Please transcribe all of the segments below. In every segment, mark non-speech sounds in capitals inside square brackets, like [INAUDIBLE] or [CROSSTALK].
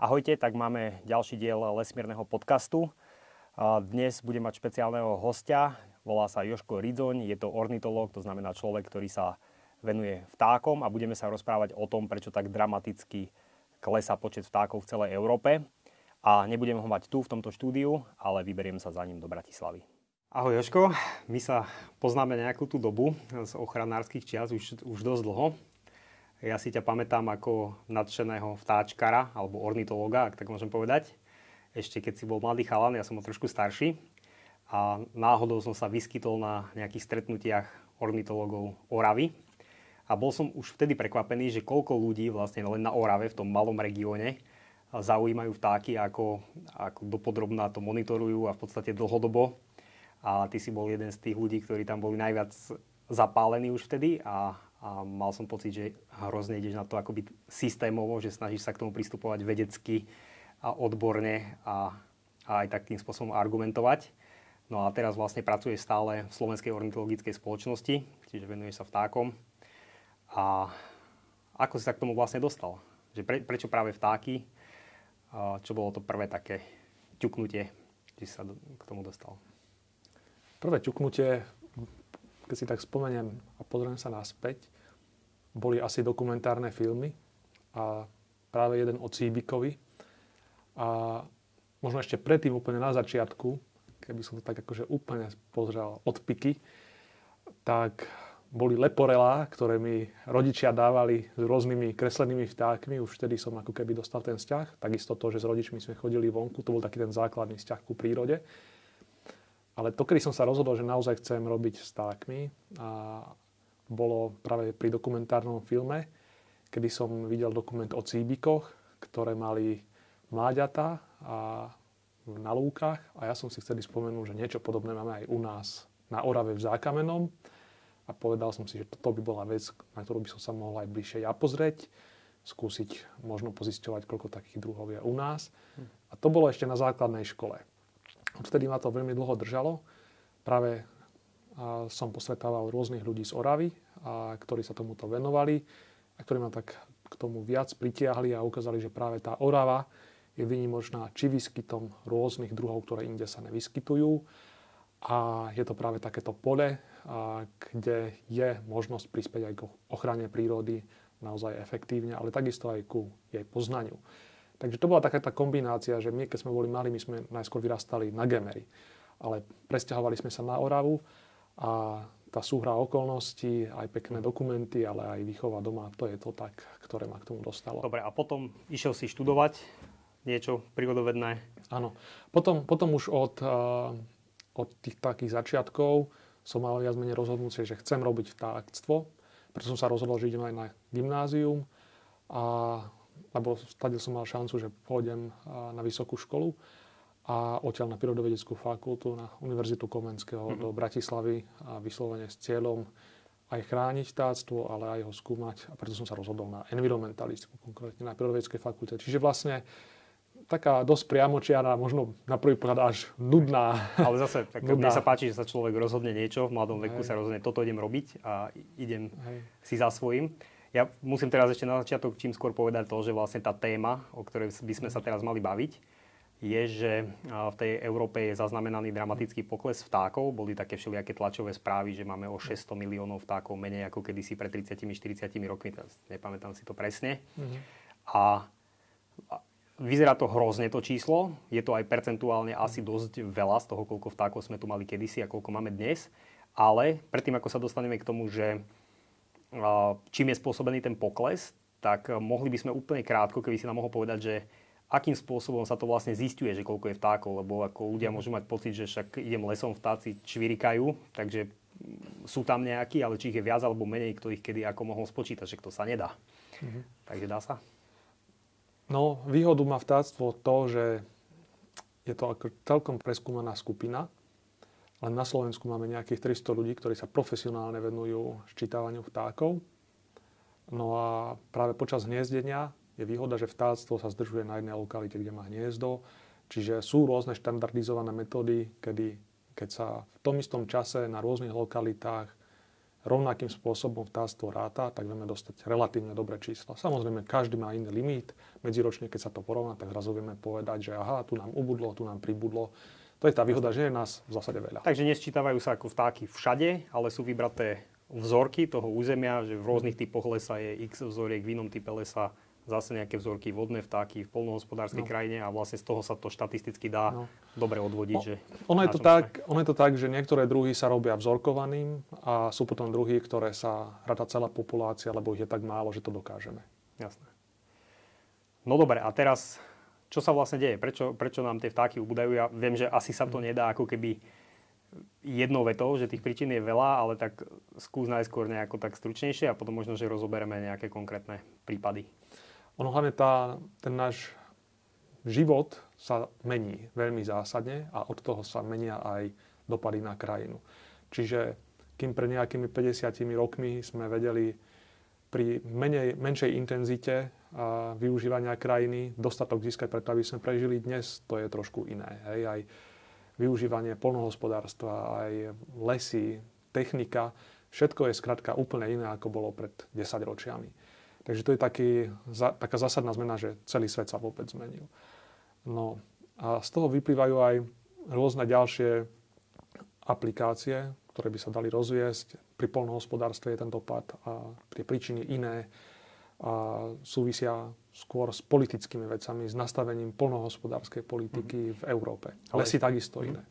Ahojte, tak máme ďalší diel lesmírneho podcastu. Dnes budem mať špeciálneho hostia, volá sa Joško Ridzoň, je to ornitológ, to znamená človek, ktorý sa venuje vtákom a budeme sa rozprávať o tom, prečo tak dramaticky klesá počet vtákov v celej Európe. A nebudem ho mať tu v tomto štúdiu, ale vyberiem sa za ním do Bratislavy. Ahoj Joško, my sa poznáme nejakú tú dobu z ochranárskych čias už, už dosť dlho. Ja si ťa pamätám ako nadšeného vtáčkara, alebo ornitologa, ak tak môžem povedať. Ešte keď si bol mladý chalan, ja som bol trošku starší. A náhodou som sa vyskytol na nejakých stretnutiach ornitologov Oravy. A bol som už vtedy prekvapený, že koľko ľudí vlastne len na Orave, v tom malom regióne, zaujímajú vtáky, ako, ako dopodrobná to monitorujú a v podstate dlhodobo. A ty si bol jeden z tých ľudí, ktorí tam boli najviac zapálení už vtedy a, a mal som pocit, že hrozne ideš na to akoby systémovo, že snažíš sa k tomu pristupovať vedecky a odborne a, a aj takým spôsobom argumentovať. No a teraz vlastne pracuješ stále v Slovenskej ornitologickej spoločnosti, čiže venuješ sa vtákom. A ako si sa k tomu vlastne dostal? Že pre, prečo práve vtáky? Čo bolo to prvé také ťuknutie, či sa k tomu dostal? Prvé ťuknutie keď si tak spomeniem a pozriem sa naspäť, boli asi dokumentárne filmy a práve jeden o Cíbikovi. A možno ešte predtým, úplne na začiatku, keby som to tak akože úplne pozrel od piky, tak boli leporelá, ktoré mi rodičia dávali s rôznymi kreslenými vtákmi. Už vtedy som ako keby dostal ten vzťah. Takisto to, že s rodičmi sme chodili vonku, to bol taký ten základný vzťah ku prírode. Ale to, kedy som sa rozhodol, že naozaj chcem robiť s vtákmi, a bolo práve pri dokumentárnom filme, kedy som videl dokument o cíbikoch, ktoré mali mláďata a na lúkach a ja som si vtedy spomenul, že niečo podobné máme aj u nás na Orave v Zákamenom a povedal som si, že toto by bola vec, na ktorú by som sa mohol aj bližšie ja pozrieť, skúsiť možno pozisťovať, koľko takých druhov je u nás. A to bolo ešte na základnej škole. Odtedy ma to veľmi dlho držalo. Práve som posvetával rôznych ľudí z Oravy, a, ktorí sa tomuto venovali a ktorí ma tak k tomu viac pritiahli a ukázali, že práve tá Orava je vynimočná či výskytom rôznych druhov, ktoré inde sa nevyskytujú. A je to práve takéto pole, kde je možnosť prispieť aj k ochrane prírody naozaj efektívne, ale takisto aj ku jej poznaniu. Takže to bola taká tá kombinácia, že my, keď sme boli mali, my sme najskôr vyrastali na Gemery. Ale presťahovali sme sa na Oravu a tá súhra okolností, aj pekné dokumenty, ale aj výchova doma, to je to tak, ktoré ma k tomu dostalo. Dobre, a potom išiel si študovať niečo prírodovedné? Áno. Potom, potom už od, uh, od tých takých začiatkov som mal viac menej rozhodnúť, že chcem robiť vtáctvo. Preto som sa rozhodol, že idem aj na gymnázium a lebo tady som mal šancu, že pôjdem na vysokú školu a odtiaľ na prírodovedeckú fakultu na Univerzitu Komenského mm-hmm. do Bratislavy a vyslovene s cieľom aj chrániť vtáctvo, ale aj ho skúmať a preto som sa rozhodol na environmentalistiku, konkrétne na prírodovedeckej fakulte. Čiže vlastne taká dosť priamočiara, možno na prvý pohľad až nudná. [LAUGHS] Ale zase, tak nudná. mne sa páči, že sa človek rozhodne niečo, v mladom veku Hej. sa rozhodne, toto idem robiť a idem Hej. si za svojím. Ja musím teraz ešte na začiatok čím skôr povedať to, že vlastne tá téma, o ktorej by sme sa teraz mali baviť, je, že v tej Európe je zaznamenaný dramatický pokles vtákov. Boli také všelijaké tlačové správy, že máme o 600 miliónov vtákov menej ako kedysi pred 30-40 rokmi. Nepamätám si to presne. Mm-hmm. A vyzerá to hrozne to číslo. Je to aj percentuálne asi dosť veľa z toho, koľko vtákov sme tu mali kedysi a koľko máme dnes. Ale predtým, ako sa dostaneme k tomu, že čím je spôsobený ten pokles, tak eh, mohli by sme úplne krátko, keby si nám mohol povedať, že akým spôsobom sa to vlastne zistuje, že koľko je vtákov, lebo ako ľudia môžu mať pocit, že však idem lesom, vtáci čvirikajú, takže mm, sú tam nejakí, ale či ich je viac alebo menej, kto ich kedy ako mohol spočítať, že to sa nedá. Mhm. Takže dá sa? No, výhodu má vtáctvo to, že je to ako celkom preskúmaná skupina len na Slovensku máme nejakých 300 ľudí, ktorí sa profesionálne venujú ščítavaniu vtákov. No a práve počas hniezdenia je výhoda, že vtáctvo sa zdržuje na jednej lokalite, kde má hniezdo. Čiže sú rôzne štandardizované metódy, kedy keď sa v tom istom čase na rôznych lokalitách rovnakým spôsobom vtáctvo ráta, tak vieme dostať relatívne dobré čísla. Samozrejme, každý má iný limit. Medziročne, keď sa to porovná, tak zrazu vieme povedať, že aha, tu nám ubudlo, tu nám pribudlo. To je tá výhoda, že je nás v zásade veľa. Takže nesčítavajú sa ako vtáky všade, ale sú vybraté vzorky toho územia, že v rôznych typoch lesa je x vzoriek, v inom type lesa zase nejaké vzorky vodné vtáky v polnohospodárskej no. krajine a vlastne z toho sa to štatisticky dá no. dobre odvodiť. No, že ono, je to tak, ono je to tak, že niektoré druhy sa robia vzorkovaným a sú potom druhy, ktoré sa rada celá populácia, lebo ich je tak málo, že to dokážeme. Jasné. No dobre, a teraz čo sa vlastne deje? Prečo, prečo nám tie vtáky ubúdajú? Ja viem, že asi sa to hm. nedá ako keby jednou vetou, že tých príčin je veľa, ale tak skús najskôr nejako tak stručnejšie a potom možno, že rozoberieme nejaké konkrétne prípady. Ono hlavne tá, ten náš život sa mení veľmi zásadne a od toho sa menia aj dopady na krajinu. Čiže kým pred nejakými 50 rokmi sme vedeli pri menej, menšej intenzite využívania krajiny dostatok získať preto, aby sme prežili dnes, to je trošku iné. Hej? Aj využívanie polnohospodárstva, aj lesy, technika, všetko je skrátka úplne iné, ako bolo pred 10 ročiami. Takže to je taký, za, taká zásadná zmena, že celý svet sa vôbec zmenil. No a z toho vyplývajú aj rôzne ďalšie aplikácie, ktoré by sa dali rozviesť. Pri polnohospodárstve je ten dopad a tie príčiny iné a súvisia skôr s politickými vecami, s nastavením polnohospodárskej politiky mm. v Európe. Ale si takisto mm. iné.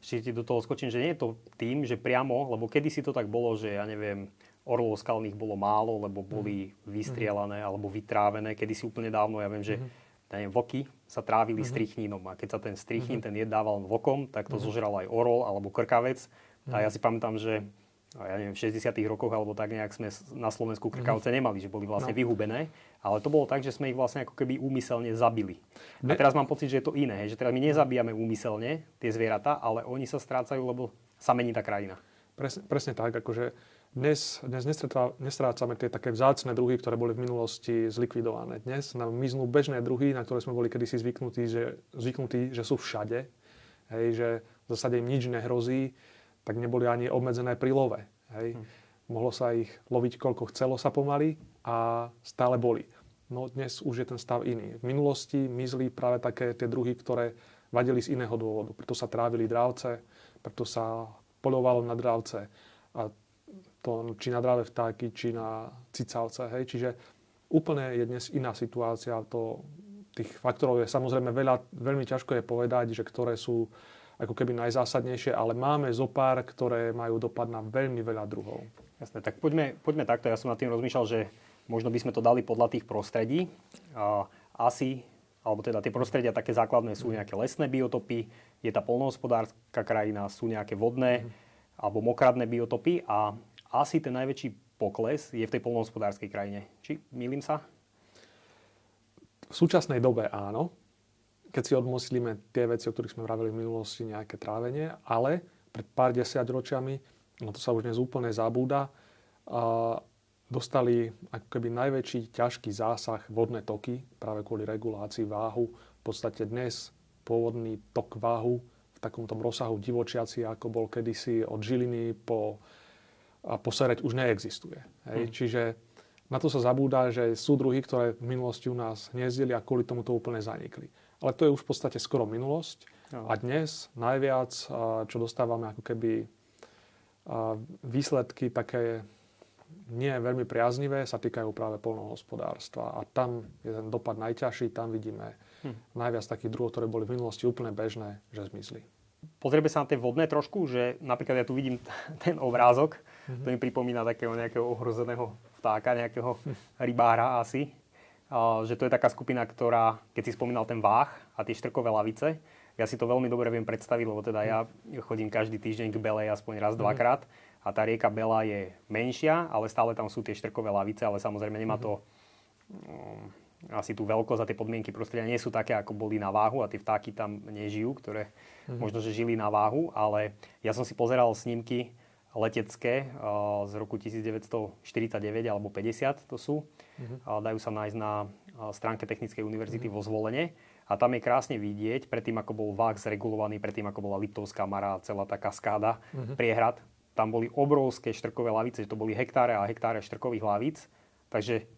Ešte ti do toho skočím, že nie je to tým, že priamo, lebo kedysi to tak bolo, že ja neviem, orlov skalných bolo málo, lebo boli mm. vystrielané alebo vytrávené. Kedy si úplne dávno, ja viem, že mm. neviem, voky sa trávili mm. strychnínom a keď sa ten strychnín, mm. ten jed dával vokom, tak to mm. zožral aj orol alebo krkavec. Mm. A ja si pamätám, že ja neviem, v 60 rokoch alebo tak nejak sme na Slovensku krkavce mm. nemali, že boli vlastne no. vyhubené. Ale to bolo tak, že sme ich vlastne ako keby úmyselne zabili. A teraz mám pocit, že je to iné. Že teraz my nezabíjame úmyselne tie zvieratá, ale oni sa strácajú, lebo sa mení tá krajina. Presne, presne tak, akože dnes, dnes nestrácame tie také vzácne druhy, ktoré boli v minulosti zlikvidované. Dnes nám miznú bežné druhy, na ktoré sme boli kedysi zvyknutí, že, zvyknutí, že sú všade. Hej, že v zásade im nič nehrozí, tak neboli ani obmedzené pri love. Hej. Hm. Mohlo sa ich loviť koľko chcelo sa pomaly a stále boli. No dnes už je ten stav iný. V minulosti mizli práve také tie druhy, ktoré vadili z iného dôvodu. Preto sa trávili drávce, preto sa polovalo na drávce. A to, či na dráve vtáky, či na cicavce. Hej. Čiže úplne je dnes iná situácia. To, tých faktorov je samozrejme veľa, veľmi ťažko je povedať, že ktoré sú ako keby najzásadnejšie, ale máme zo pár, ktoré majú dopad na veľmi veľa druhov. Jasné, tak poďme, poďme takto. Ja som nad tým rozmýšľal, že možno by sme to dali podľa tých prostredí. Asi, alebo teda tie prostredia také základné sú nejaké lesné biotopy, je tá polnohospodárska krajina, sú nejaké vodné mm. alebo mokradné biotopy a asi ten najväčší pokles je v tej polnohospodárskej krajine. Či milím sa? V súčasnej dobe áno, keď si odmyslíme tie veci, o ktorých sme vravili v minulosti, nejaké trávenie, ale pred pár ročiami, no to sa už dnes úplne zabúda, a dostali ako keby najväčší ťažký zásah vodné toky práve kvôli regulácii váhu. V podstate dnes pôvodný tok váhu v takomto rozsahu divočiaci, ako bol kedysi od Žiliny po a poserať už neexistuje. Hej? Hmm. Čiže na to sa zabúda, že sú druhy, ktoré v minulosti u nás hniezdili a kvôli tomu to úplne zanikli. Ale to je už v podstate skoro minulosť. No. A dnes najviac, čo dostávame ako keby výsledky také nie veľmi priaznivé, sa týkajú práve polnohospodárstva. A tam je ten dopad najťažší, tam vidíme hm. najviac takých druhov, ktoré boli v minulosti úplne bežné, že zmizli. Pozrieme sa na tie vodné trošku, že napríklad ja tu vidím ten obrázok, mm-hmm. to mi pripomína takého nejakého ohrozeného vtáka, nejakého rybára asi. A, že to je taká skupina, ktorá, keď si spomínal ten váh a tie štrkové lavice, ja si to veľmi dobre viem predstaviť, lebo teda ja chodím každý týždeň k Belej aspoň raz, mm-hmm. dvakrát a tá rieka Bela je menšia, ale stále tam sú tie štrkové lavice, ale samozrejme nemá to um, asi tú veľkosť a tie podmienky prostredia nie sú také, ako boli na váhu a tie vtáky tam nežijú, ktoré mm-hmm. možno, že žili na váhu, ale ja som si pozeral snímky letecké uh, z roku 1949 alebo 50 to sú. Mm-hmm. Uh, dajú sa nájsť na uh, stránke Technickej univerzity mm-hmm. vo Zvolene. A tam je krásne vidieť, predtým ako bol VAX zregulovaný, predtým ako bola Liptovská Mara, celá tá kaskáda mm-hmm. priehrad tam boli obrovské štrkové lavice, že to boli hektáre a hektáre štrkových lavíc. Takže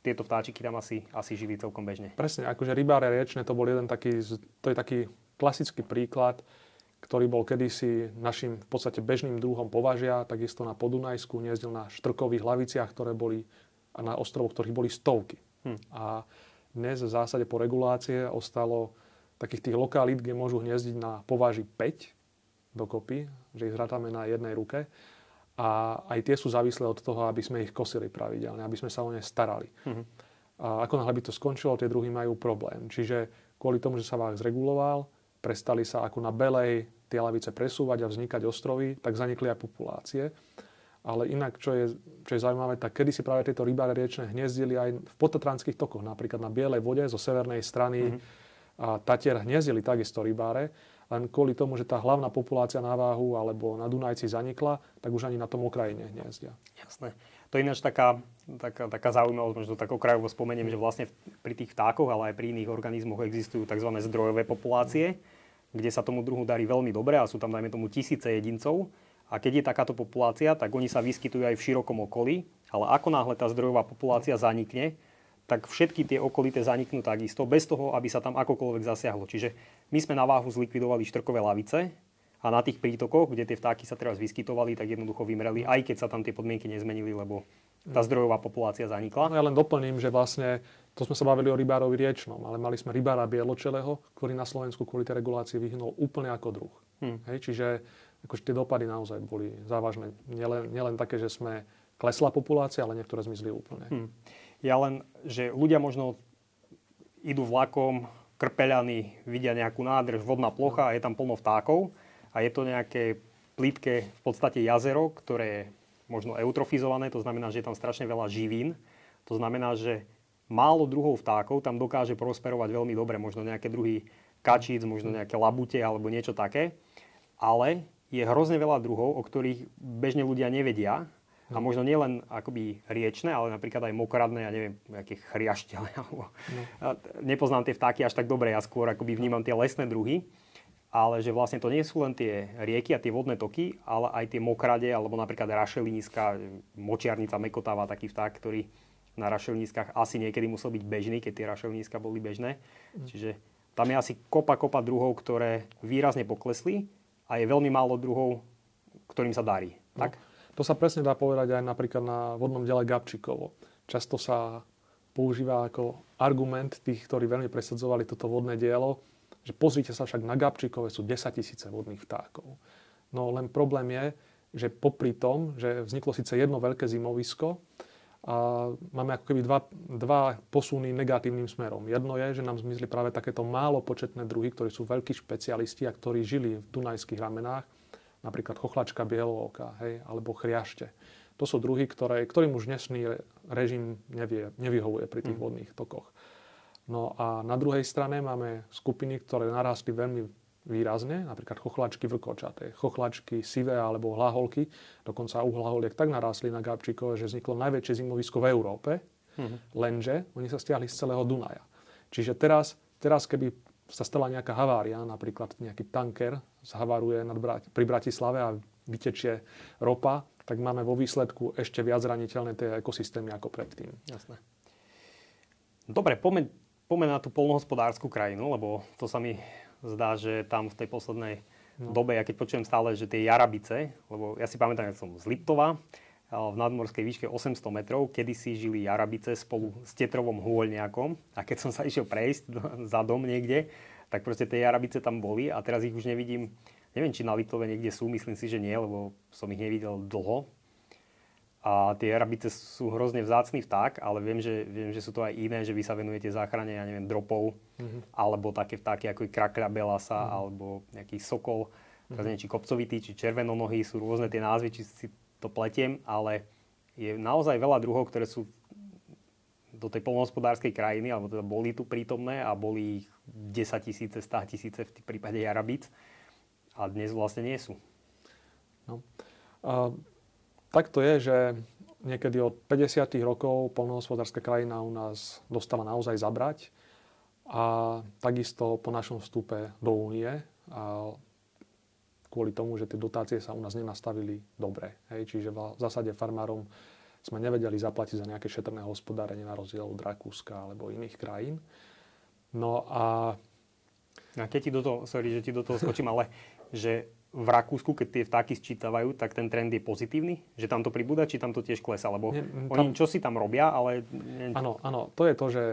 tieto vtáčiky tam asi, asi žili celkom bežne. Presne, akože rybáre riečne, to bol jeden taký, to je taký klasický príklad, ktorý bol kedysi našim v podstate bežným druhom považia, takisto na Podunajsku, nejezdil na štrkových hlaviciach, ktoré boli a na ostrovoch, ktorých boli stovky. Hm. A dnes v zásade po regulácie ostalo takých tých lokalít, kde môžu hniezdiť na považi 5 dokopy, že ich zrátame na jednej ruke. A aj tie sú závislé od toho, aby sme ich kosili pravidelne, aby sme sa o ne starali. Uh-huh. A ako náhle by to skončilo, tie druhy majú problém. Čiže kvôli tomu, že sa vás zreguloval, prestali sa ako na belej tie lavice presúvať a vznikať ostrovy, tak zanikli aj populácie. Ale inak, čo je, čo je zaujímavé, tak kedy si práve tieto rybáre riečne hniezdili aj v potatranských tokoch, napríklad na Bielej vode zo severnej strany uh-huh. a Tatier hniezdili takisto rybáre len kvôli tomu, že tá hlavná populácia na váhu alebo na Dunajci zanikla, tak už ani na tom okraji nehniezdia. Jasné. To je ináč taká, taká, taká zaujímavosť, možno tak okrajovo spomeniem, že vlastne pri tých vtákoch, ale aj pri iných organizmoch existujú tzv. zdrojové populácie, kde sa tomu druhu darí veľmi dobre a sú tam, dajme tomu, tisíce jedincov. A keď je takáto populácia, tak oni sa vyskytujú aj v širokom okolí, ale ako náhle tá zdrojová populácia zanikne, tak všetky tie okolité zaniknú takisto, bez toho, aby sa tam akokoľvek zasiahlo. Čiže my sme na váhu zlikvidovali štrkové lavice a na tých prítokoch, kde tie vtáky sa teraz vyskytovali, tak jednoducho vymreli, aj keď sa tam tie podmienky nezmenili, lebo tá zdrojová populácia zanikla. No ja len doplním, že vlastne to sme sa bavili o rybárovi riečnom, ale mali sme rybára bieločelého, ktorý na Slovensku kvôli tej regulácii vyhnul úplne ako druh. Hmm. Hej, čiže akože tie dopady naozaj boli závažné. Nielen, nielen také, že sme klesla populácia, ale niektoré zmizli úplne. Hmm. Ja len, že ľudia možno idú vlakom, krpeľaní, vidia nejakú nádrž, vodná plocha a je tam plno vtákov a je to nejaké plítke v podstate jazero, ktoré je možno eutrofizované, to znamená, že je tam strašne veľa živín. To znamená, že málo druhov vtákov tam dokáže prosperovať veľmi dobre, možno nejaké druhy kačíc, možno nejaké labute alebo niečo také. Ale je hrozne veľa druhov, o ktorých bežne ľudia nevedia a možno nielen akoby riečne, ale napríklad aj mokradné, ja neviem, nejaké chriaštele. [LAUGHS] Alebo... No. Nepoznám tie vtáky až tak dobre, ja skôr akoby vnímam tie lesné druhy. Ale že vlastne to nie sú len tie rieky a tie vodné toky, ale aj tie mokrade, alebo napríklad rašelníska, močiarnica, mekotáva, taký vták, ktorý na rašelnískach asi niekedy musel byť bežný, keď tie rašelníska boli bežné. Mm. Čiže tam je asi kopa, kopa druhov, ktoré výrazne poklesli a je veľmi málo druhov, ktorým sa darí. No. Tak? To sa presne dá povedať aj napríklad na vodnom diele Gabčíkovo. Často sa používa ako argument tých, ktorí veľmi presadzovali toto vodné dielo, že pozrite sa však na Gabčíkove sú 10 tisíce vodných vtákov. No len problém je, že popri tom, že vzniklo síce jedno veľké zimovisko, a máme ako keby dva, dva posuny negatívnym smerom. Jedno je, že nám zmizli práve takéto málo početné druhy, ktorí sú veľkí špecialisti a ktorí žili v Dunajských ramenách napríklad chochlačka bielovka, hej, alebo chriašte. To sú druhy, ktoré, ktorým už dnešný režim nevie, nevyhovuje pri tých mm. vodných tokoch. No a na druhej strane máme skupiny, ktoré narástli veľmi výrazne, napríklad chochlačky vrkočaté, chochlačky sivé alebo hlaholky, dokonca u hlaholiek tak narástli na Gabčíkove, že vzniklo najväčšie zimovisko v Európe, mm-hmm. lenže oni sa stiahli z celého Dunaja. Čiže teraz, teraz keby sa stala nejaká havária, napríklad nejaký tanker zhavaruje nad Brat- pri Bratislave a vytečie ropa, tak máme vo výsledku ešte viac zraniteľné tie ekosystémy ako predtým. Jasné. Dobre, poďme, poďme na tú polnohospodárskú krajinu, lebo to sa mi zdá, že tam v tej poslednej no. dobe, ja keď počujem stále, že tie jarabice, lebo ja si pamätám, že som z Liptova, v nadmorskej výške 800 metrov, kedy si žili Jarabice spolu s Tetrovom hôľňakom a keď som sa išiel prejsť za dom niekde, tak proste tie Jarabice tam boli a teraz ich už nevidím, neviem, či na Litove niekde sú, myslím si, že nie, lebo som ich nevidel dlho. A tie Jarabice sú hrozne vzácný vták, ale viem že, viem, že sú to aj iné, že vy sa venujete záchrane, ja neviem, dropov, mm-hmm. alebo také vtáky ako je krakľa belasa, mm-hmm. alebo nejaký sokol, mm-hmm. neviem, či kopcovitý, či červenonohý, sú rôzne tie názvy, či si to pletiem, ale je naozaj veľa druhov, ktoré sú do tej polnohospodárskej krajiny, alebo teda boli tu prítomné a boli ich 10 tisíce, 100 tisíce v prípade jarabíc a dnes vlastne nie sú. No. A, tak to je, že niekedy od 50. rokov polnohospodárska krajina u nás dostala naozaj zabrať a takisto po našom vstupe do únie a kvôli tomu, že tie dotácie sa u nás nenastavili dobre. Hej, čiže v zásade farmárom sme nevedeli zaplatiť za nejaké šetrné hospodárenie na rozdiel od Rakúska alebo iných krajín. No a... A keď ti do toho, sorry, že ti do toho skočím, ale že v Rakúsku, keď tie vtáky sčítavajú, tak ten trend je pozitívny? Že tam to pribúda, či tam to tiež klesa? Lebo Nie, tam... oni čo si tam robia, ale... Áno, áno, to je to, že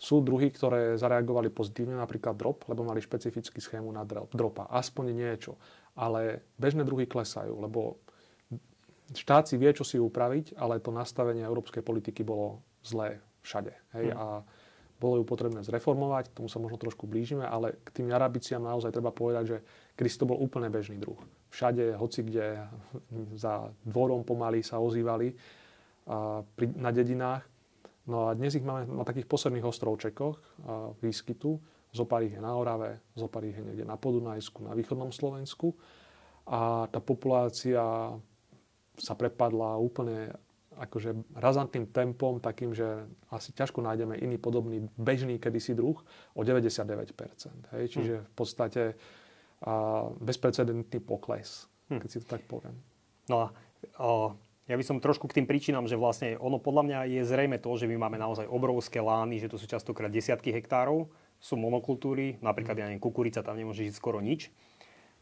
sú druhy, ktoré zareagovali pozitívne, napríklad drop, lebo mali špecifický schému na dropa. Aspoň niečo. Ale bežné druhy klesajú, lebo štát si vie, čo si upraviť, ale to nastavenie európskej politiky bolo zlé všade. Hej? Hmm. A bolo ju potrebné zreformovať, k tomu sa možno trošku blížime, ale k tým jarabiciam naozaj treba povedať, že kedy to bol úplne bežný druh. Všade, hoci kde [LAUGHS] za dvorom pomaly sa ozývali na dedinách. No a dnes ich máme na takých posledných ostrovčekoch výskytu. Zopár ich je na Orave, zopár ich je niekde na Podunajsku, na východnom Slovensku. A tá populácia sa prepadla úplne akože razantným tempom, takým, že asi ťažko nájdeme iný podobný bežný kedysi druh o 99%. Hej? Čiže v podstate a, bezprecedentný pokles, hm. keď si to tak poviem. No a o, ja by som trošku k tým príčinám, že vlastne ono podľa mňa je zrejme to, že my máme naozaj obrovské lány, že to sú častokrát desiatky hektárov, sú monokultúry, napríklad hm. ja neviem, kukurica, tam nemôže žiť skoro nič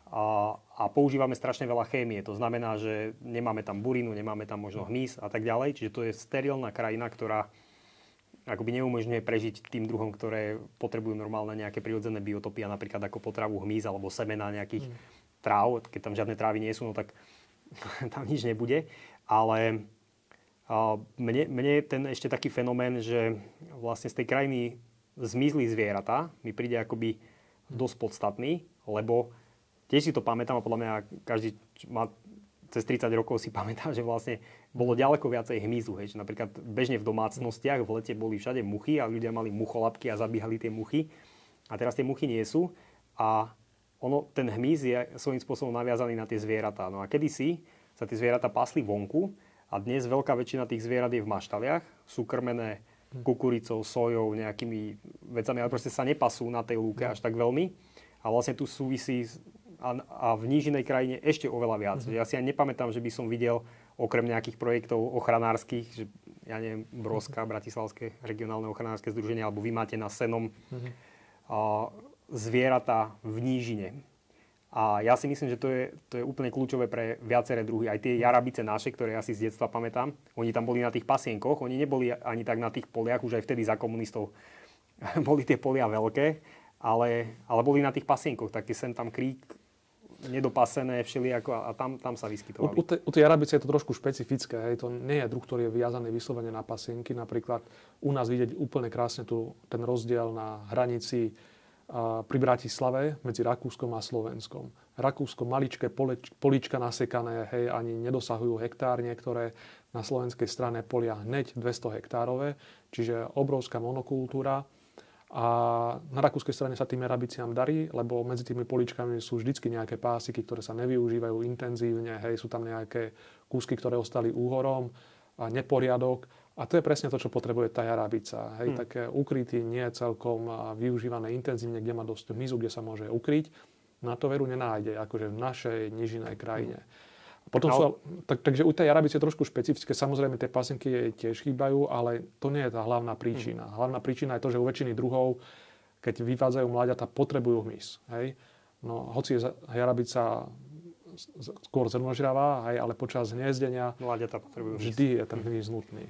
a, a používame strašne veľa chémie. To znamená, že nemáme tam burinu, nemáme tam možno hmyz a tak ďalej. Čiže to je sterilná krajina, ktorá akoby neumožňuje prežiť tým druhom, ktoré potrebujú normálne nejaké prirodzené biotopy, a napríklad ako potravu hmyz alebo semena nejakých mm. tráv. Keď tam žiadne trávy nie sú, no tak [LAUGHS] tam nič nebude. Ale a mne, mne je ten ešte taký fenomén, že vlastne z tej krajiny zmizli zvieratá, mi príde akoby dosť podstatný, lebo tiež si to pamätám a podľa mňa každý má cez 30 rokov si [LAUGHS] pamätá, že vlastne bolo ďaleko viacej hmyzu. Hej. Že napríklad bežne v domácnostiach v lete boli všade muchy a ľudia mali mucholapky a zabíhali tie muchy. A teraz tie muchy nie sú. A ono, ten hmyz je svojím spôsobom naviazaný na tie zvieratá. No a kedysi sa tie zvieratá pasli vonku a dnes veľká väčšina tých zvierat je v maštaliach. Sú krmené kukuricou, sojou, nejakými vecami, ale proste sa nepasú na tej lúke až tak veľmi. A vlastne tu súvisí a, a v nížinej krajine ešte oveľa viac. Mm-hmm. Ja si ani nepamätám, že by som videl okrem nejakých projektov ochranárskych, že ja neviem, Broska. Bratislavské regionálne ochranárske združenie, alebo vy máte na Senom mm-hmm. a, zvieratá v nížine. A ja si myslím, že to je, to je úplne kľúčové pre viaceré druhy. Aj tie jarabice naše, ktoré ja si z detstva pamätám, oni tam boli na tých pasienkoch, oni neboli ani tak na tých poliach, už aj vtedy za komunistov [LAUGHS] boli tie polia veľké, ale, ale boli na tých pasienkoch, taký sem tam krík nedopasené všelijako a tam, tam sa vyskytovali. U, u, te, u tej arabice je to trošku špecifické. Hej. To nie je druh, ktorý je viazaný vyslovene na pasienky. Napríklad u nás vidieť úplne krásne tu ten rozdiel na hranici a, pri Bratislave medzi Rakúskom a Slovenskom. Rakúsko maličké poleč, polička nasekané, hej, ani nedosahujú hektár, niektoré na slovenskej strane polia hneď 200 hektárové, čiže obrovská monokultúra a na rakúskej strane sa tým erabiciám darí, lebo medzi tými poličkami sú vždycky nejaké pásiky, ktoré sa nevyužívajú intenzívne, hej, sú tam nejaké kúsky, ktoré ostali úhorom, a neporiadok. A to je presne to, čo potrebuje tá jarabica. Hej, hmm. také ukrytý, nie celkom využívané intenzívne, kde má dosť mizu, kde sa môže ukryť. Na to veru nenájde, akože v našej nižinej krajine. Hmm. Potom no. sú, tak, takže u tej arabice je trošku špecifické. Samozrejme, tie pasenky tiež chýbajú, ale to nie je tá hlavná príčina. Hmm. Hlavná príčina je to, že u väčšiny druhov, keď vyvádzajú mláďata, potrebujú hmyz. Hej? No, hoci je jarabica skôr zrnožravá, hej, ale počas hniezdenia mláďata potrebujú vždy je ten hmyz nutný.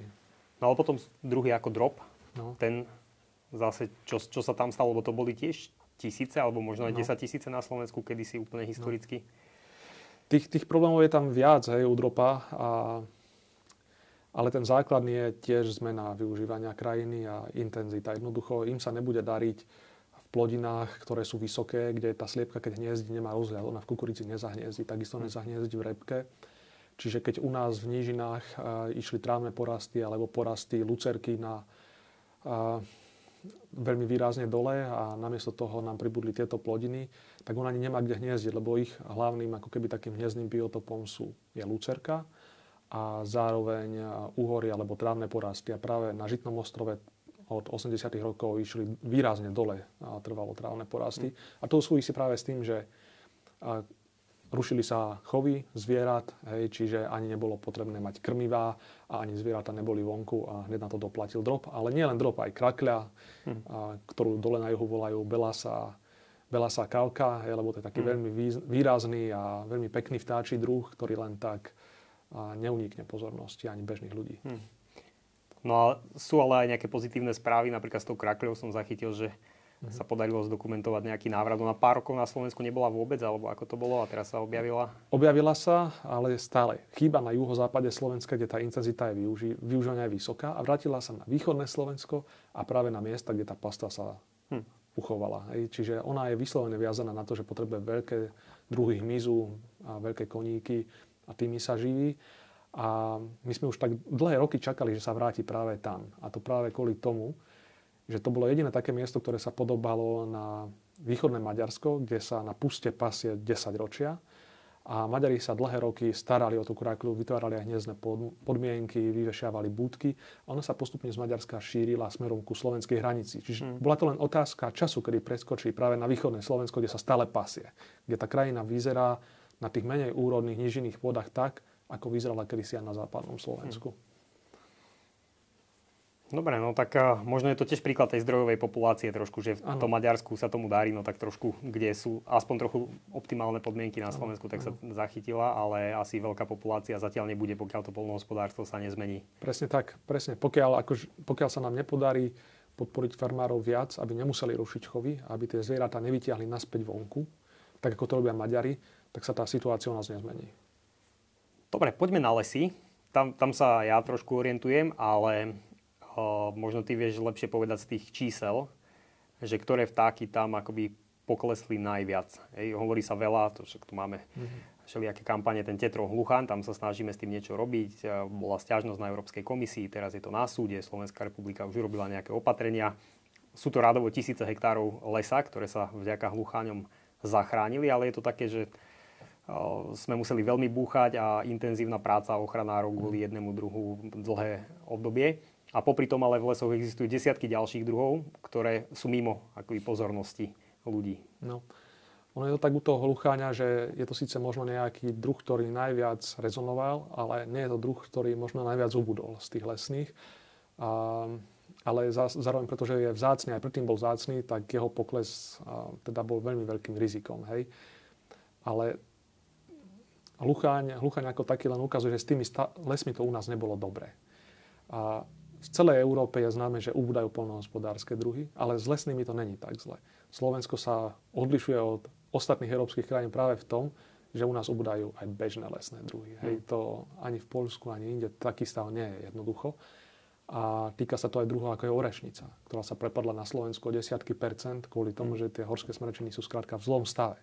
No ale potom druhý ako drop, no. ten zase, čo, čo sa tam stalo, lebo to boli tiež tisíce, alebo možno aj no. 10 tisíce na Slovensku, kedysi úplne historicky. No Tých, tých problémov je tam viac hej, u dropa, a, ale ten základný je tiež zmena využívania krajiny a intenzita. Jednoducho im sa nebude dariť v plodinách, ktoré sú vysoké, kde tá sliepka, keď hniezdi, nemá rozhľad. Ona v kukurici nezahniezdi, takisto hm. nezahniezdi v repke. Čiže keď u nás v nížinách a, išli trávne porasty alebo porasty lucerky na a, veľmi výrazne dole a namiesto toho nám pribudli tieto plodiny, tak on ani nemá kde hniezdiť, lebo ich hlavným ako keby takým hniezdným biotopom sú je lucerka a zároveň úhory alebo trávne porasty. A práve na Žitnom ostrove od 80. rokov išli výrazne dole a trvalo trávne porasty. Mm. A to súvisí práve s tým, že rušili sa chovy zvierat, hej, čiže ani nebolo potrebné mať krmivá a ani zvieratá neboli vonku a hneď na to doplatil drop. Ale nie len drop, aj krakľa, hm. a, ktorú dole na juhu volajú belasa, belasa kalka, hej, lebo to je taký hm. veľmi výrazný a veľmi pekný vtáčí druh, ktorý len tak a neunikne pozornosti ani bežných ľudí. Hm. No a sú ale aj nejaké pozitívne správy, napríklad s tou krakľou som zachytil, že mm-hmm. sa podarilo zdokumentovať nejaký návrat. Na pár rokov na Slovensku nebola vôbec, alebo ako to bolo a teraz sa objavila? Objavila sa, ale stále chýba na juhozápade Slovenska, kde tá intenzita je využi- využívania je vysoká a vrátila sa na východné Slovensko a práve na miesta, kde tá pasta sa hm. uchovala. Hej. Čiže ona je vyslovene viazaná na to, že potrebuje veľké druhy hmyzu a veľké koníky a tými sa živí. A my sme už tak dlhé roky čakali, že sa vráti práve tam. A to práve kvôli tomu, že to bolo jediné také miesto, ktoré sa podobalo na východné Maďarsko, kde sa na puste pasie 10 ročia. A Maďari sa dlhé roky starali o tú krákľu, vytvárali aj hniezdne podmienky, vyvešiavali búdky a ona sa postupne z Maďarska šírila smerom ku slovenskej hranici. Čiže hmm. bola to len otázka času, kedy preskočí práve na východné Slovensko, kde sa stále pasie. Kde tá krajina vyzerá na tých menej úrodných nižinných pôdach tak, ako vyzerala kedysi aj na západnom Slovensku. Hmm. Dobre, no tak uh, možno je to tiež príklad tej zdrojovej populácie trošku, že v ano. tom Maďarsku sa tomu darí, no tak trošku, kde sú aspoň trochu optimálne podmienky na Slovensku, ano. tak sa zachytila, ale asi veľká populácia zatiaľ nebude, pokiaľ to polnohospodárstvo sa nezmení. Presne tak, presne. Pokiaľ, akož, pokiaľ sa nám nepodarí podporiť farmárov viac, aby nemuseli rušiť chovy, aby tie zvieratá nevytiahli naspäť vonku, tak ako to robia Maďari, tak sa tá situácia u nás nezmení. Dobre, poďme na lesy. Tam, tam sa ja trošku orientujem, ale možno ty vieš lepšie povedať z tých čísel, že ktoré vtáky tam akoby poklesli najviac. Hej, hovorí sa veľa, to však tu máme mm-hmm. všelijaké kampane, ten Tetro Hluchan, tam sa snažíme s tým niečo robiť. Bola stiažnosť na Európskej komisii, teraz je to na súde, Slovenská republika už urobila nejaké opatrenia. Sú to rádovo tisíce hektárov lesa, ktoré sa vďaka hlucháňom zachránili, ale je to také, že sme museli veľmi búchať a intenzívna práca ochranárov kvôli jednému druhu dlhé obdobie. A popri tom ale v lesoch existujú desiatky ďalších druhov, ktoré sú mimo akoby pozornosti ľudí. No. Ono je to tak u toho hlucháňa, že je to síce možno nejaký druh, ktorý najviac rezonoval, ale nie je to druh, ktorý možno najviac ubudol z tých lesných. A, ale zároveň, pretože je vzácný, aj predtým bol vzácný, tak jeho pokles a, teda bol veľmi veľkým rizikom. Hej. Ale hlucháň, hlucháň ako taký len ukazuje, že s tými sta- lesmi to u nás nebolo dobré. A v celej Európe je známe, že ubúdajú polnohospodárske druhy, ale s lesnými to není tak zle. Slovensko sa odlišuje od ostatných európskych krajín práve v tom, že u nás ubúdajú aj bežné lesné druhy. Hej, to ani v Polsku, ani inde taký stav nie je jednoducho. A týka sa to aj druhého, ako je orešnica, ktorá sa prepadla na Slovensku o desiatky percent kvôli tomu, hmm. že tie horské smrečiny sú skrátka v zlom stave.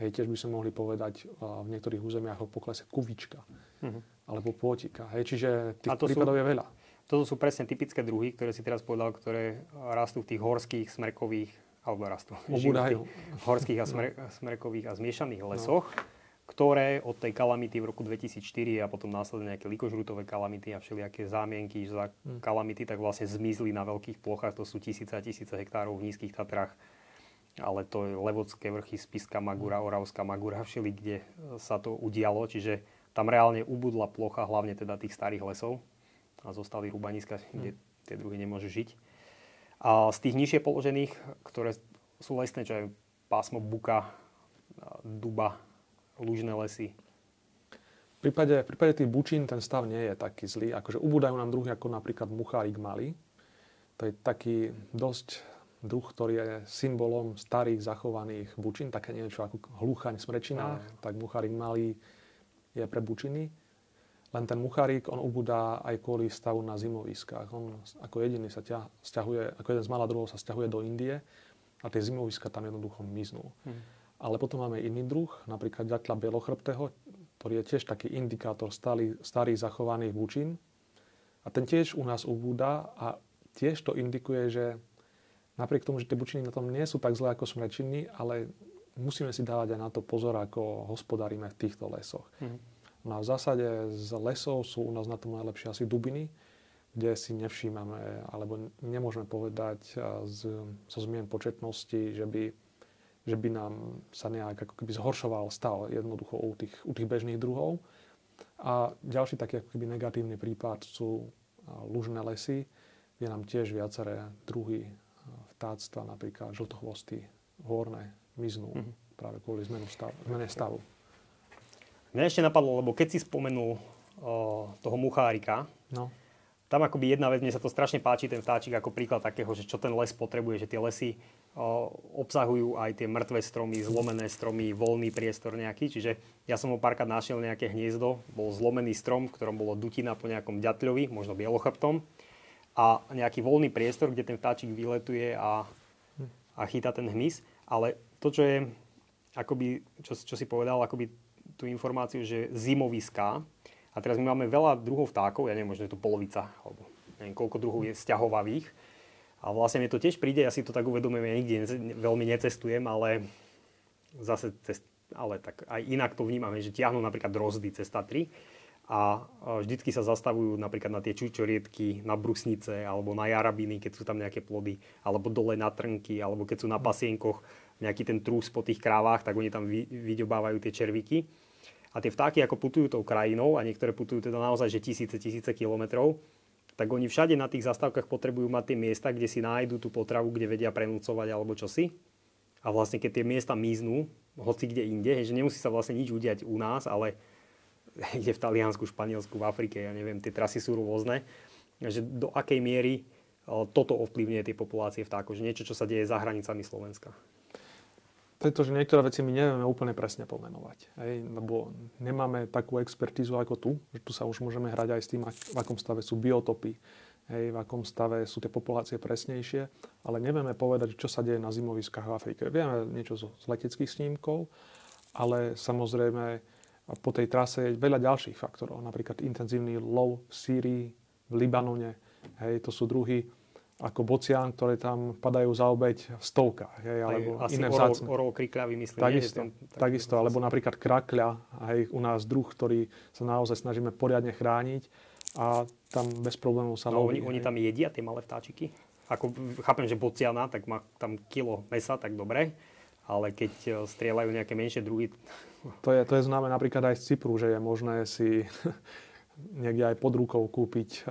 Hej, tiež by sme mohli povedať v niektorých územiach o poklese kuvička hmm. alebo pôtika. Hej, čiže tých prípadov sú... je veľa. Toto sú presne typické druhy, ktoré si teraz povedal, ktoré rastú v tých horských, smrekových, alebo rastú v horských a smer, smrekových a zmiešaných lesoch, no. ktoré od tej kalamity v roku 2004 a potom následne nejaké likožrutové kalamity a všelijaké zámienky za hmm. kalamity, tak vlastne zmizli na veľkých plochách. To sú tisíce a tisíce hektárov v nízkych Tatrách ale to je Levodské vrchy, Spiska Magura, Oravská Magura, všeli, kde sa to udialo, čiže tam reálne ubudla plocha, hlavne teda tých starých lesov a zostali rúbaniska, kde hm. tie druhy nemôžu žiť. A z tých nižšie položených, ktoré sú lesné, čo je pásmo buka, duba, lužné lesy. V prípade, v prípade tých bučín ten stav nie je taký zlý. Akože ubúdajú nám druhy ako napríklad muchárik malý. To je taký dosť druh, ktorý je symbolom starých zachovaných bučín, také niečo ako hluchaň v smrečinách, tak muchárik malý je pre bučiny. Len ten mucharík, on ubudá aj kvôli stavu na zimoviskách. On ako jediný sa ťa, stiahuje, ako jeden z malá druhov sa stiahuje do Indie a tie zimoviska tam jednoducho miznú. Hmm. Ale potom máme iný druh, napríklad ďatla bielochrbtého, ktorý je tiež taký indikátor starý, starých zachovaných bučín. A ten tiež u nás ubúda a tiež to indikuje, že napriek tomu, že tie bučiny na tom nie sú tak zlé ako smrečiny, ale musíme si dávať aj na to pozor, ako hospodárime v týchto lesoch. Hmm. No a v zásade z lesov sú u nás na tom najlepšie asi dubiny, kde si nevšímame, alebo nemôžeme povedať z, zo zmien početnosti, že by, že by nám sa nejak ako keby zhoršoval stav jednoducho u tých, u tých bežných druhov. A ďalší taký ako keby negatívny prípad sú lužné lesy, kde nám tiež viaceré druhy vtáctva, napríklad žltochvosty, hórne, miznú mm-hmm. práve kvôli zmenu stav, zmene stavu. Mňa ešte napadlo, lebo keď si spomenul o, toho muchárika, no tam akoby jedna vec, mne sa to strašne páči, ten vtáčik ako príklad takého, že čo ten les potrebuje, že tie lesy o, obsahujú aj tie mŕtve stromy, zlomené stromy, voľný priestor nejaký. Čiže ja som ho párkrát našiel nejaké hniezdo, bol zlomený strom, v ktorom bolo dutina po nejakom ďatľovi, možno bielochrbtom a nejaký voľný priestor, kde ten vtáčik vyletuje a, a chytá ten hmyz. Ale to, čo je, akoby, čo, čo si povedal, akoby tú informáciu, že zimoviská, a teraz my máme veľa druhov vtákov, ja neviem, možno je to polovica, alebo neviem, koľko druhov je sťahovavých. A vlastne mi to tiež príde, ja si to tak uvedomujem, ja nikde veľmi necestujem, ale zase cest, ale tak aj inak to vnímame, že tiahnu napríklad drozdy cez Tatry a vždycky sa zastavujú napríklad na tie čučoriedky, na brusnice alebo na jarabiny, keď sú tam nejaké plody, alebo dole na trnky, alebo keď sú na pasienkoch nejaký ten trús po tých krávach, tak oni tam vy, vyďobávajú tie červíky. A tie vtáky ako putujú tou krajinou, a niektoré putujú teda naozaj že tisíce, tisíce kilometrov, tak oni všade na tých zastávkach potrebujú mať tie miesta, kde si nájdú tú potravu, kde vedia prenúcovať alebo čosi. A vlastne keď tie miesta miznú, hoci kde inde, že nemusí sa vlastne nič udiať u nás, ale [LAUGHS] ide v Taliansku, Španielsku, v Afrike, ja neviem, tie trasy sú rôzne, že do akej miery toto ovplyvňuje tie populácie vtákov, že niečo, čo sa deje za hranicami Slovenska pretože niektoré veci my nevieme úplne presne pomenovať. Hej, lebo nemáme takú expertízu ako tu, že tu sa už môžeme hrať aj s tým, v akom stave sú biotopy, hej, v akom stave sú tie populácie presnejšie, ale nevieme povedať, čo sa deje na zimoviskách v Afrike. Vieme niečo z leteckých snímkov, ale samozrejme po tej trase je veľa ďalších faktorov, napríklad intenzívny lov v Sýrii, v Libanone, hej, to sú druhy, ako bocián, ktoré tam padajú za obeď v stovkách. Hej, alebo Asi iné orol, orol krikľavý, myslím. Takisto, nie, tam, takisto alebo napríklad krakľa, hej, u nás druh, ktorý sa naozaj snažíme poriadne chrániť a tam bez problémov sa no, loví. Oni, oni tam jedia tie malé vtáčiky? Ako, chápem, že bociana, tak má tam kilo mesa, tak dobre, ale keď e, strieľajú nejaké menšie druhy... To je, to je známe napríklad aj z Cypru, že je možné si [LAUGHS] niekde aj pod rukou kúpiť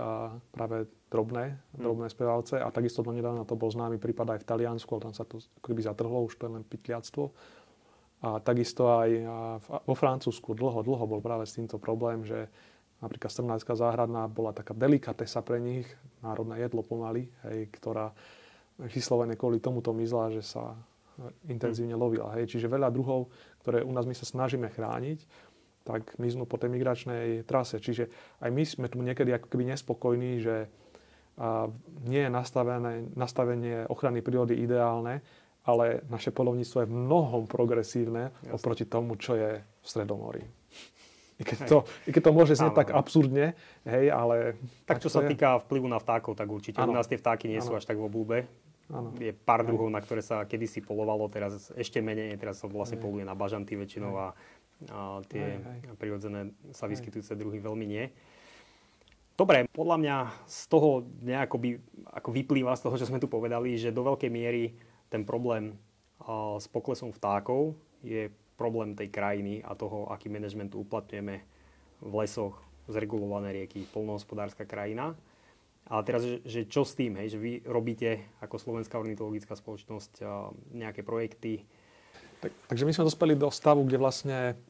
práve drobné, hmm. drobné spevavce a takisto do nedávna to bol známy prípad aj v Taliansku, ale tam sa to keby zatrhlo, už to je len pytliactvo. A takisto aj vo Francúzsku dlho, dlho bol práve s týmto problém, že napríklad Strnávská záhradná bola taká delikatesa pre nich, národné jedlo pomaly, hej, ktorá vyslovene kvôli tomuto mizla, že sa intenzívne hm. lovila. Hej. Čiže veľa druhov, ktoré u nás my sa snažíme chrániť, tak miznú po tej migračnej trase. Čiže aj my sme tu niekedy ako keby nespokojní, že nie je nastavené, nastavenie ochrany prírody ideálne, ale naše polovníctvo je v mnohom progresívne Jasne. oproti tomu, čo je v Stredomorí. I keď, to, I keď to môže znieť tak absurdne, hej, ale... Tak čo sa je. týka vplyvu na vtákov, tak určite. Ano. U nás tie vtáky nie ano. sú až tak v obľúbe. Ano. Je pár druhov, na ktoré sa kedysi polovalo, teraz ešte menej, teraz sa vlastne poluje na bažanty väčšinou a, a tie prirodzené sa vyskytujúce druhy veľmi nie. Dobre, podľa mňa z toho nejako by, ako vyplýva z toho, čo sme tu povedali, že do veľkej miery ten problém s poklesom vtákov je problém tej krajiny a toho, aký manažment uplatňujeme v lesoch, zregulované rieky, polnohospodárska krajina. A teraz, že, že čo s tým, hej, že vy robíte ako Slovenská ornitologická spoločnosť nejaké projekty? Tak, takže my sme dospeli do stavu, kde vlastne a,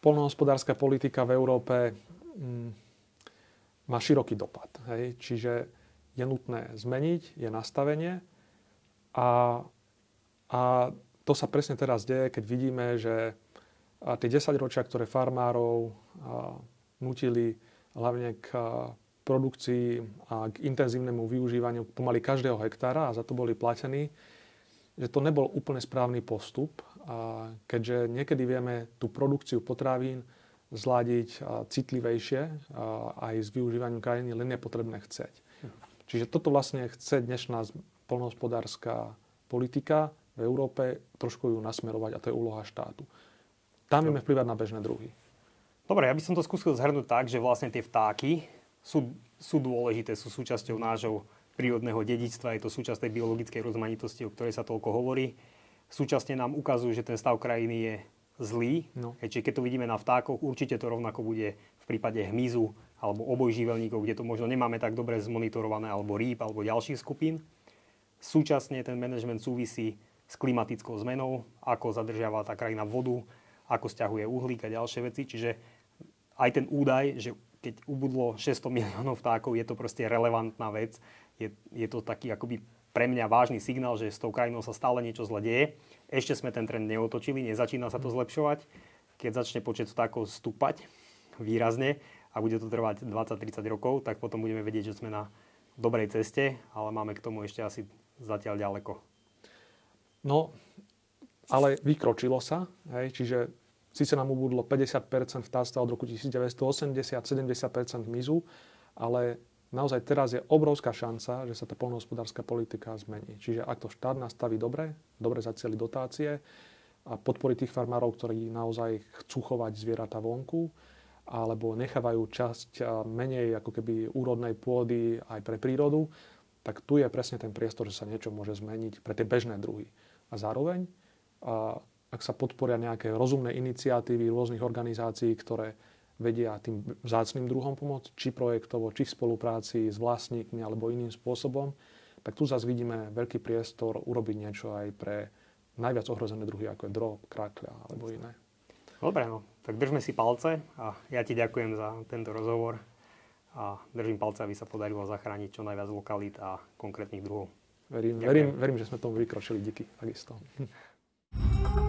polnohospodárska politika v Európe mm, má široký dopad. Hej? Čiže je nutné zmeniť, je nastavenie a, a to sa presne teraz deje, keď vidíme, že tie 10 ročia, ktoré farmárov nutili hlavne k produkcii a k intenzívnemu využívaniu pomaly každého hektára a za to boli platení, že to nebol úplne správny postup, a keďže niekedy vieme tú produkciu potravín zladiť citlivejšie aj s využívaním krajiny, len je potrebné chceť. Čiže toto vlastne chce dnešná polnohospodárska politika v Európe trošku ju nasmerovať a to je úloha štátu. Tam vieme vplyvať na bežné druhy. Dobre, ja by som to skúsil zhrnúť tak, že vlastne tie vtáky sú, sú dôležité, sú súčasťou nášho prírodného dedičstva, je to súčasť tej biologickej rozmanitosti, o ktorej sa toľko hovorí. Súčasne nám ukazujú, že ten stav krajiny je zlý. No. Čiže keď to vidíme na vtákoch, určite to rovnako bude v prípade hmyzu alebo obojživelníkov, kde to možno nemáme tak dobre zmonitorované, alebo rýb, alebo ďalších skupín. Súčasne ten manažment súvisí s klimatickou zmenou, ako zadržiava tá krajina vodu, ako stiahuje uhlík a ďalšie veci. Čiže aj ten údaj, že keď ubudlo 600 miliónov vtákov, je to proste relevantná vec. Je, je to taký akoby pre mňa vážny signál, že s tou krajinou sa stále niečo zle deje. Ešte sme ten trend neotočili, nezačína sa to zlepšovať. Keď začne počet vtákov stúpať výrazne a bude to trvať 20-30 rokov, tak potom budeme vedieť, že sme na dobrej ceste, ale máme k tomu ešte asi zatiaľ ďaleko. No, ale vykročilo sa, hej, čiže síce nám ubudlo 50% vtáctva od roku 1980, 70% mizu, ale naozaj teraz je obrovská šanca, že sa tá polnohospodárska politika zmení. Čiže ak to štát nastaví dobre, dobre zacieli dotácie a podporí tých farmárov, ktorí naozaj chcú chovať zvieratá vonku, alebo nechávajú časť menej ako keby úrodnej pôdy aj pre prírodu, tak tu je presne ten priestor, že sa niečo môže zmeniť pre tie bežné druhy. A zároveň, ak sa podporia nejaké rozumné iniciatívy rôznych organizácií, ktoré vedia tým vzácným druhom pomôcť, či projektovo, či v spolupráci s vlastníkmi alebo iným spôsobom, tak tu zase vidíme veľký priestor urobiť niečo aj pre najviac ohrozené druhy, ako je drop, krakľa alebo iné. Dobre, no, tak držme si palce a ja ti ďakujem za tento rozhovor a držím palce, aby sa podarilo zachrániť čo najviac lokalít a konkrétnych druhov. Verím, verím, verím, že sme tomu vykročili. Díky, takisto. [LAUGHS]